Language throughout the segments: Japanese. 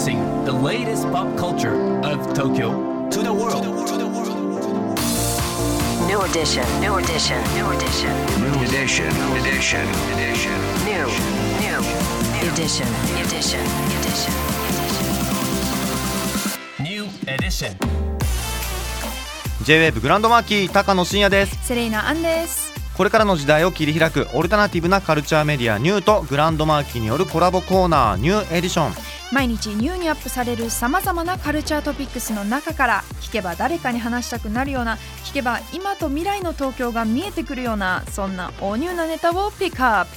Introducing the latest pop culture of Tokyo to the world. New edition. New edition. New edition. New edition. Edition. Edition. New. New. Edition. Edition. Edition. New edition. J-WAVE グランドマーキー高野真也ですセレイナアンですこれからの時代を切り開くオルタナティブなカルチャーメディアニューとグランドマーキーによるコラボコーナーニューエディション毎日ニューにアップされるさまざまなカルチャートピックスの中から聞けば誰かに話したくなるような聞けば今と未来の東京が見えてくるようなそんな大ニューなネタをピックアップ。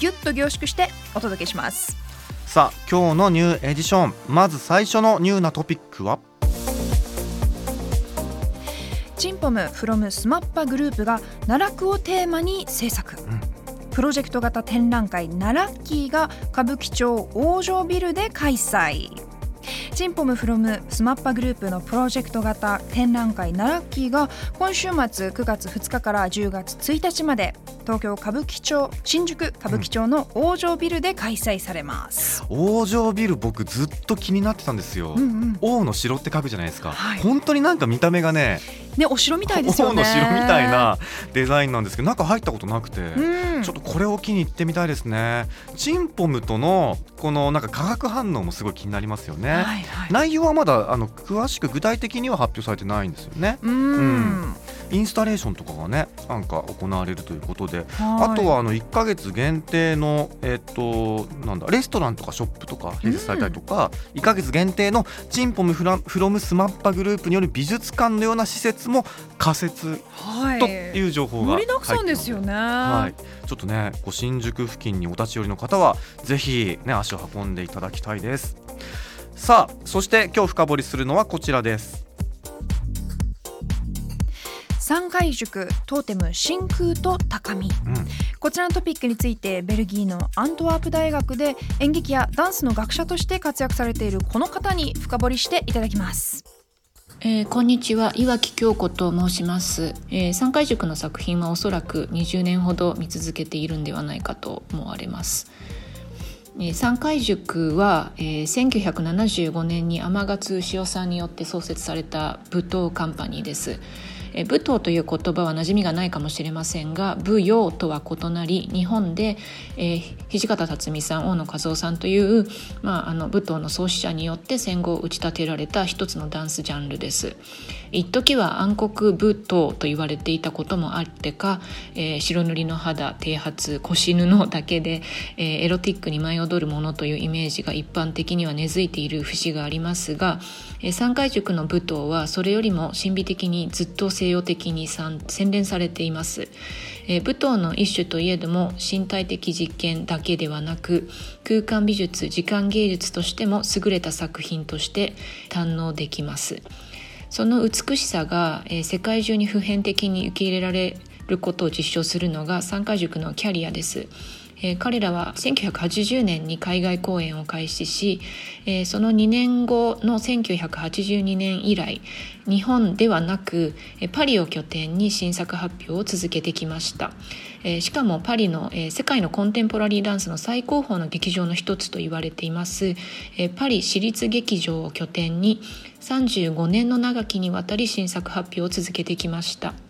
ギュッと凝縮してお届けします。さあ今日のニューエディション。まず最初のニューなトピックは？チンポム from スマッパグループが奈落をテーマに制作、プロジェクト型展覧会奈ラッキーが歌舞伎町王城ビルで開催。チンポム from スマッパグループのプロジェクト型展覧会奈ラッキーが今週末9月2日から10月1日まで東京歌舞伎町新宿歌舞伎町の王城ビルで開催されます、王城ビル僕ずっと気になってたんですよ、うんうん。王の城って書くじゃないですか、はい。本当になんか見た目がねねお城みたいですよね。王の城みたいなデザインなんですけど中入ったことなくて、うん。ちょっとこれを機に行ってみたいですね。チンポムとのこのなんか化学反応もすごい気になりますよね、はいはい。内容はまだあの詳しく具体的には発表されてないんですよね。うん、うん。インスタレーションとかがねなんか行われるということで、はい。あとはあの1ヶ月限定のえっ、となんだレストランとかショップとか併設されたりとか、1ヶ月限定のチンポムフラフロムスマッパグループによる美術館のような施設も仮設はい。という情報が盛りだくさんですよね。はい、ちょっとねこう新宿付近にお立ち寄りの方はぜひね足を運んでいただきたいです。さあそして今日深掘りするのはこちらです。三階塾トーテム真空と高みうん。こちらのトピックについてベルギーのアントワープ大学で演劇やダンスの学者として活躍されているこの方に深掘りしていただきますえーこんにちは岩木京子と申します、えー、三階塾の作品はおそらく20年ほど見続けているんではないかと思われます。えー三階塾は、えー1975年に天勝潮さんによって創設された舞踏カンパニーです。えー舞踏という言葉は馴染みがないかもしれませんが舞踊とは異なり日本で、えー土方辰巳さん大野和夫さんという、まあ、あの舞踏の創始者によって戦後打ち立てられた一つのダンスジャンルです。一時は暗黒舞踏と言われていたこともあってか、えー白塗りの肌剃髪腰布だけで、えーエロティックに舞い踊るものというイメージが一般的には根付いている節がありますが、えー三階塾の舞踏はそれよりも神秘的にずっと成西洋的に洗洗練されています、えー舞踏の一種といえども身体的実験だけではなく空間美術時間芸術としても優れた作品として堪能できますその美しさが、えー世界中に普遍的に受け入れられることを実証するのが三階塾のキャリアです。えー彼らは1980年に海外公演を開始し、えーその2年後の1982年以来日本ではなくえパリを拠点に新作発表を続けてきました、えーしかもパリの、えー世界のコンテンポラリーダンスの最高峰の劇場の一つと言われています、えーパリ市立劇場を拠点に35年の長きにわたり新作発表を続けてきました。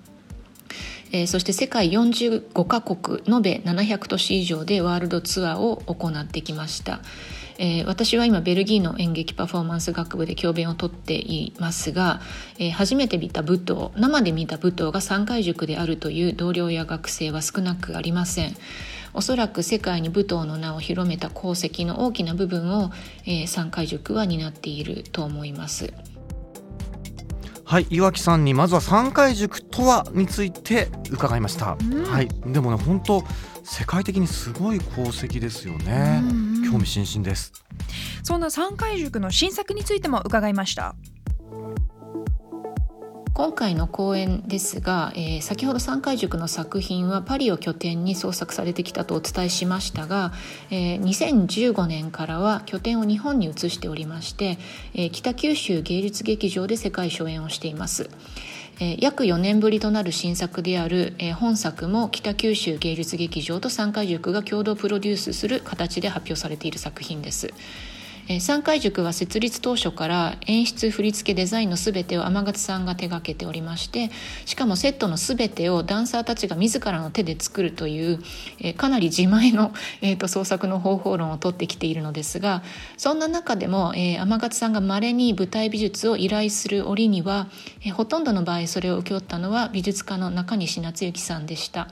えーそして世界45カ国延べ700都市以上でワールドツアーを行ってきました、えー私は今ベルギーの演劇パフォーマンス学部で教鞭をとっていますが、えー初めて見た舞踏生で見た舞踏が三階塾であるという同僚や学生は少なくありません。おそらく世界に舞踏の名を広めた功績の大きな部分を、えー三階塾は担っていると思います。はい岩木さんにまずは三階塾とはについて伺いました、うん。はい。でもね本当世界的にすごい功績ですよね、うんうん興味津々です。そんな三階塾の新作についても伺いました今回の公演ですが、えー先ほど三階塾の作品はパリを拠点に創作されてきたとお伝えしましたが、えー2015年からは拠点を日本に移しておりまして、えー北九州芸術劇場で世界初演をしています。え約4年ぶりとなる新作である、え本作も北九州芸術劇場と三階塾が共同プロデュースする形で発表されている作品です。三海塾は設立当初から演出振り付けデザインの全てを天勝さんが手掛けておりましてしかもセットの全てをダンサーたちが自らの手で作るという、かなり自前の、えーと創作の方法論を取ってきているのですがそんな中でも、えー天勝さんがまれに舞台美術を依頼する折には、えーほとんどの場合それを請け負ったのは美術家の中西夏之さんでした。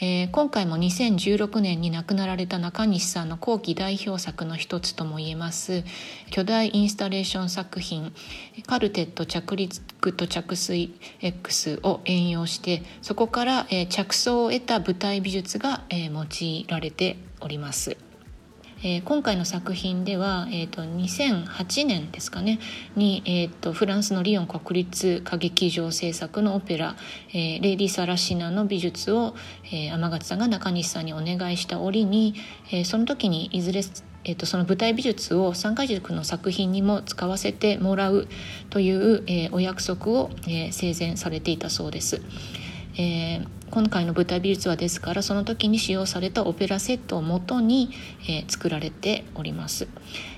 えー今回も2016年に亡くなられた中西さんの後期代表作の一つともいえます巨大インスタレーション作品「カルテット着陸と着水 X」を援用してそこから、えー着想を得た舞台美術が、えー用いられております。えー今回の作品では、えー、と2008年ですかねに、えー、とフランスのリヨン国立歌劇場制作のオペラ「えーレイディ・サラシナ」の美術を、えー天勝さんが中西さんにお願いした折に、えーその時にいずれえー、とその舞台美術を三回塾の作品にも使わせてもらうという、えーお約束を、えー生前されていたそうです。えー今回の舞台美術はですからその時に使用されたオペラセットをもとに、えー作られております。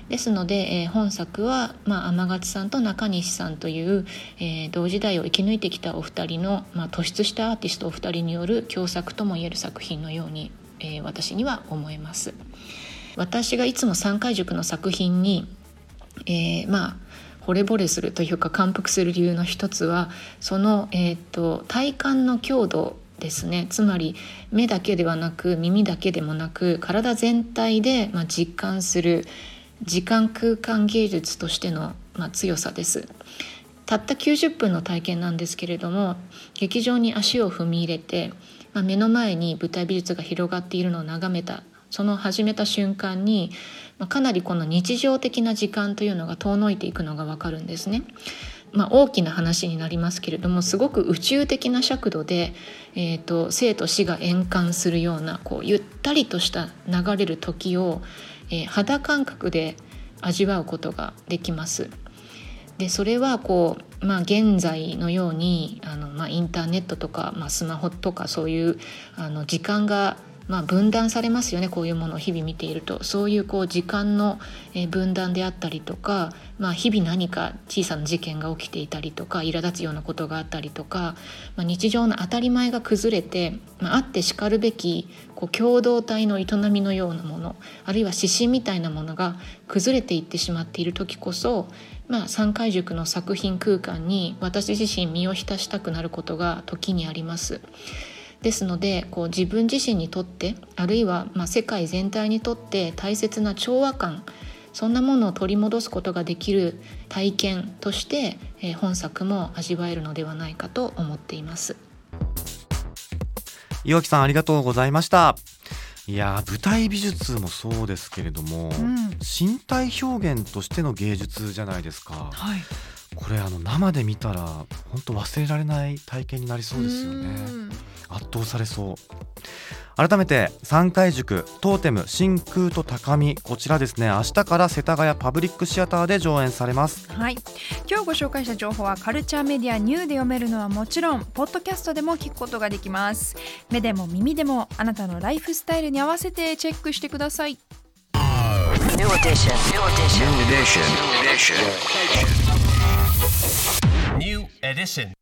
ですので、えー本作は、まあ、天勝さんと中西さんという、えー同時代を生き抜いてきたお二人の、まあ、突出したアーティストお二人による共作ともいえる作品のように、えー私には思えます。私がいつも三回塾の作品にえーまあ惚れ惚れするというか感服する理由の一つはその、えー、と体感の強度ですねつまり目だけではなく耳だけでもなく体全体で、まあ、実感する時間空間芸術としての、まあ、強さです。たった90分の体験なんですけれども劇場に足を踏み入れて、まあ、目の前に舞台美術が広がっているのを眺めたその始めた瞬間に、まあ、かなりこの日常的な時間というのが遠のいていくのがわかるんですね。まあ、大きな話になりますけれどもすごく宇宙的な尺度で、えー、と生と死が円環するようなこうゆったりとした流れる時を、えー肌感覚で味わうことができます。でそれはこう、まあ、現在のようにあの、まあ、インターネットとか、まあ、スマホとかそういうあの時間が、まあ、分断されますよねこういうものを日々見ているとそういうこう時間の分断であったりとか、まあ、日々何か小さな事件が起きていたりとか苛立つようなことがあったりとか、まあ、日常の当たり前が崩れて、まあ、あってしかるべきこう共同体の営みのようなものあるいは指針みたいなものが崩れていってしまっている時こそ、まあ、三回塾の作品空間に私自身身を浸したくなることが時にあります。ですのでこう自分自身にとってあるいはまあ世界全体にとって大切な調和感そんなものを取り戻すことができる体験として、えー本作も味わえるのではないかと思っています。岩木さんありがとうございました。いやー舞台美術もそうですけれども、ん。身体表現としての芸術じゃないですか。はいこれあの生で見たら本当忘れられない体験になりそうですよね。うん。圧倒されそう。改めて三回塾トーテム真空と高みこちらですね。明日から世田谷パブリックシアターで上演されます。はい、今日ご紹介した情報はカルチャーメディアニューで読めるのはもちろんポッドキャストでも聞くことができます。目でも耳でもあなたのライフスタイルに合わせてチェックしてください。New edition. New edition. New edition. New edition. Edition.